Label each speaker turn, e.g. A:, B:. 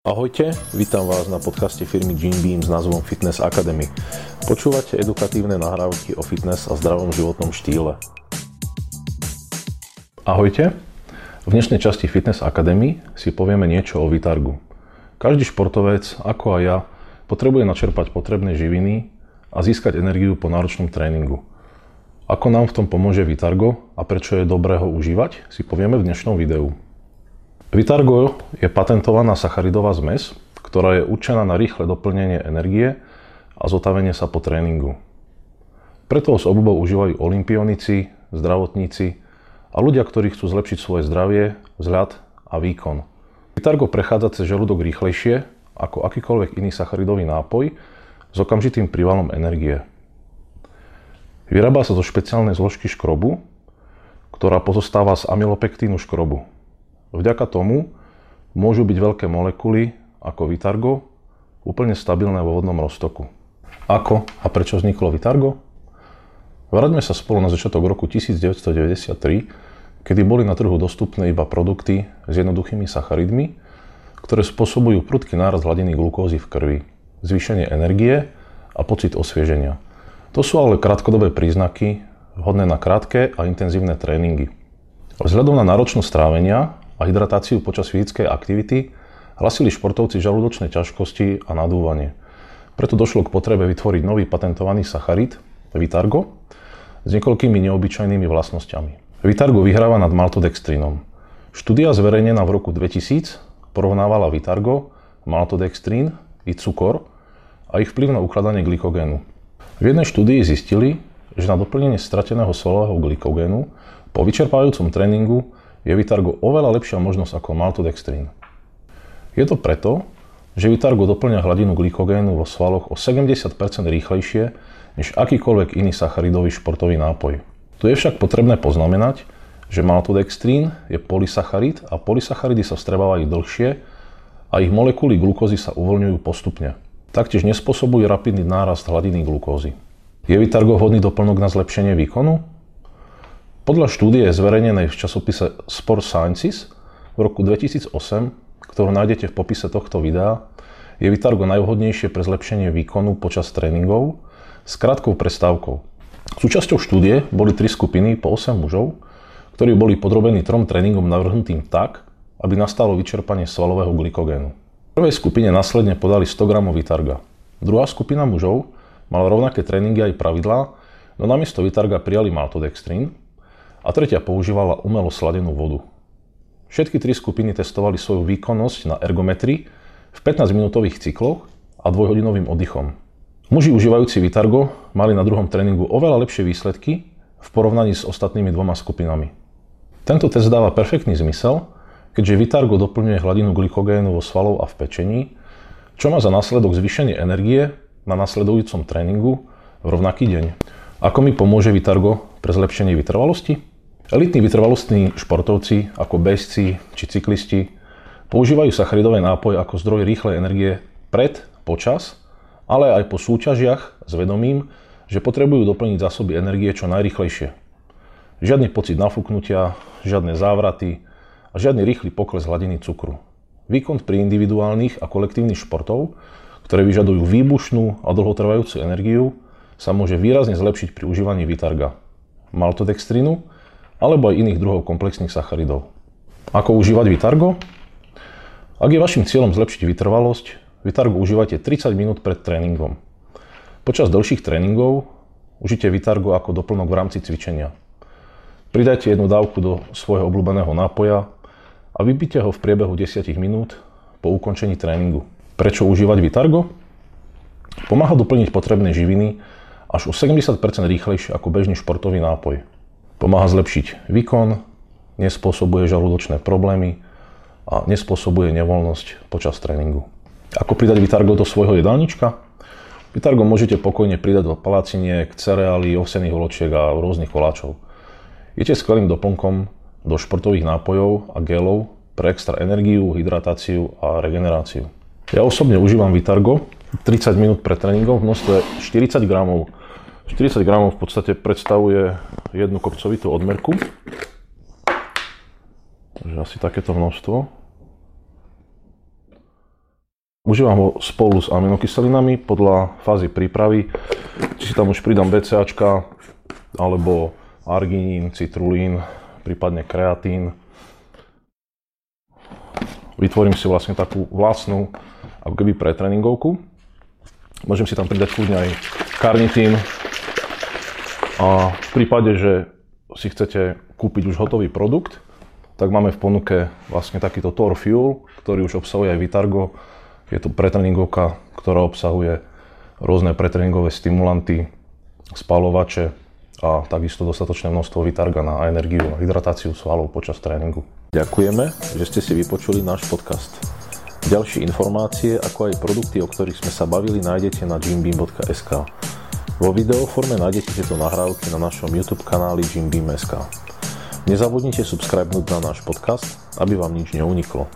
A: Ahojte, vítam vás na podcaste firmy Gene Beam s názvom Fitness Academy. Počúvate edukatívne nahrávky o fitness a zdravom životnom štýle. Ahojte, v dnešnej časti Fitness Academy si povieme niečo o Vitargu. Každý športovec, ako aj ja, potrebuje načerpať potrebné živiny a získať energiu po náročnom tréningu. Ako nám v tom pomôže Vitargo a prečo je dobré ho užívať, si povieme v dnešnom videu. Vitargo je patentovaná sacharidová zmes, ktorá je určená na rýchle doplnenie energie a zotavenie sa po tréningu. Preto ho s obľubou užívajú olimpionici, zdravotníci a ľudia, ktorí chcú zlepšiť svoje zdravie, vzhľad a výkon. Vitargo prechádza cez žalúdok rýchlejšie ako akýkoľvek iný sacharidový nápoj s okamžitým prívalom energie. Vyrába sa zo špeciálnej zložky škrobu, ktorá pozostáva z amylopektínu škrobu. Vďaka tomu môžu byť veľké molekuly ako Vitargo úplne stabilné vo vodnom roztoku. Ako a prečo vzniklo Vitargo? Vráťme sa spolu na začiatok roku 1993, kedy boli na trhu dostupné iba produkty s jednoduchými sacharidmi, ktoré spôsobujú prudký náraz hladiny glukózy v krvi, zvýšenie energie a pocit osvieženia. To sú ale krátkodobé príznaky, vhodné na krátke a intenzívne tréningy. Vzhľadom na náročnosť strávenia a hydratáciu počas fyzickej aktivity, hlasili športovci žalúdočné ťažkosti a nadúvanie. Preto došlo k potrebe vytvoriť nový patentovaný sacharid, Vitargo, s niekoľkými neobyčajnými vlastnosťami. Vitargo vyhráva nad maltodextrinom. Štúdia zverejnená v roku 2000 porovnávala Vitargo, maltodextrín i cukor a ich vplyv na ukladanie glykogénu. V jednej štúdii zistili, že na doplnenie strateného solového glykogénu po vyčerpávajúcom tréningu je Vitargo oveľa lepšia možnosť ako maltodextrín. Je to preto, že Vitargo doplňa hladinu glykogénu vo svaloch o 70% rýchlejšie než akýkoľvek iný sacharidový športový nápoj. Tu je však potrebné poznamenať, že maltodextrín je polysacharid a polysacharidy sa vstrebávajú dlhšie a ich molekuly glukózy sa uvoľňujú postupne. Taktiež nespôsobujú rapidný nárast hladiny glukózy. Je Vitargo vhodný doplnok na zlepšenie výkonu? Podľa štúdie zverejnenej v časopise Sport Sciences v roku 2008, ktorú nájdete v popise tohto videa, je Vitargo najvhodnejšie pre zlepšenie výkonu počas tréningov s krátkou prestávkou. Súčasťou štúdie boli tri skupiny po 8 mužov, ktorí boli podrobení trom tréningom navrhnutým tak, aby nastalo vyčerpanie svalového glykogénu. V prvej skupine následne podali 100 g Vitarga. Druhá skupina mužov mala rovnaké tréningy aj pravidlá, no namiesto Vitarga prijali maltodextrín, a tretia používala umelo sladenú vodu. Všetky tri skupiny testovali svoju výkonnosť na ergometrii v 15-minútových cykloch a dvojhodinovým oddychom. Muži užívajúci Vitargo mali na druhom tréningu oveľa lepšie výsledky v porovnaní s ostatnými dvoma skupinami. Tento test dáva perfektný zmysel, keďže Vitargo doplňuje hladinu glykogénu vo svalov a v pečení, čo má za následok zvýšenie energie na nasledujúcom tréningu v rovnaký deň. Ako mi pomôže Vitargo pre zlepšenie vytrvalosti? Elitní vytrvalostní športovci ako bežci či cyklisti používajú sacharidové nápoje ako zdroj rýchlej energie pred, počas, ale aj po súťažiach s vedomím, že potrebujú doplniť zásoby energie čo najrýchlejšie. Žiadny pocit nafúknutia, žiadne závraty a žiadny rýchly pokles hladiny cukru. Výkon pri individuálnych a kolektívnych športov, ktoré vyžadujú výbušnú a dlhotrvajúcu energiu, sa môže výrazne zlepšiť pri užívaní Vitarga, maltodextrinu alebo aj iných druhov komplexných sacharidov. Ako užívať Vitargo? Ak je vašim cieľom zlepšiť vytrvalosť, Vitargo užívajte 30 minút pred tréningom. Počas dlhších tréningov užite Vitargo ako doplnok v rámci cvičenia. Pridajte jednu dávku do svojho obľúbeného nápoja a vypite ho v priebehu 10 minút po ukončení tréningu. Prečo užívať Vitargo? Pomáha doplniť potrebné živiny až o 70% rýchlejšie ako bežný športový nápoj. Pomáha zlepšiť výkon, nespôsobuje žalúdočné problémy a nespôsobuje nevoľnosť počas tréningu. Ako pridať Vitargo do svojho jedálnička? Vitargo môžete pokojne pridať do palaciniek, cereály, ovsených vločiek a rôznych koláčov. Je tiež skvelým doplnkom do športových nápojov a gelov pre extra energiu, hydratáciu a regeneráciu. Ja osobne užívam Vitargo 30 minút pred tréningom v množstve 40 gramov 40 gramov v podstate predstavuje jednu kopcovitú odmerku. Takže asi takéto množstvo. Užívam ho spolu s aminokyselinami podľa fázy prípravy. Či si tam už pridám BCAčka, alebo arginín, citrulín, prípadne kreatín. Vytvorím si vlastne takú vlastnú ako keby pretréningovku. Môžem si tam pridať kľudne aj karnitín. A v prípade, že si chcete kúpiť už hotový produkt, tak máme v ponuke vlastne takýto Tor Fuel, ktorý už obsahuje aj Vitargo, je to pretréningovka, ktorá obsahuje rôzne pretréningové stimulanty, spalovače a takisto dostatočné množstvo vytarga na energiu a hydratáciu svalov počas tréningu.
B: Ďakujeme, že ste si vypočuli náš podcast. Ďalšie informácie, ako aj produkty, o ktorých sme sa bavili, nájdete na gymbeam.sk. Vo videoforme nájdete tieto nahrávky na našom YouTube kanáli Jimbeam.sk. Nezabudnite subscribenúť na náš podcast, aby vám nič neuniklo.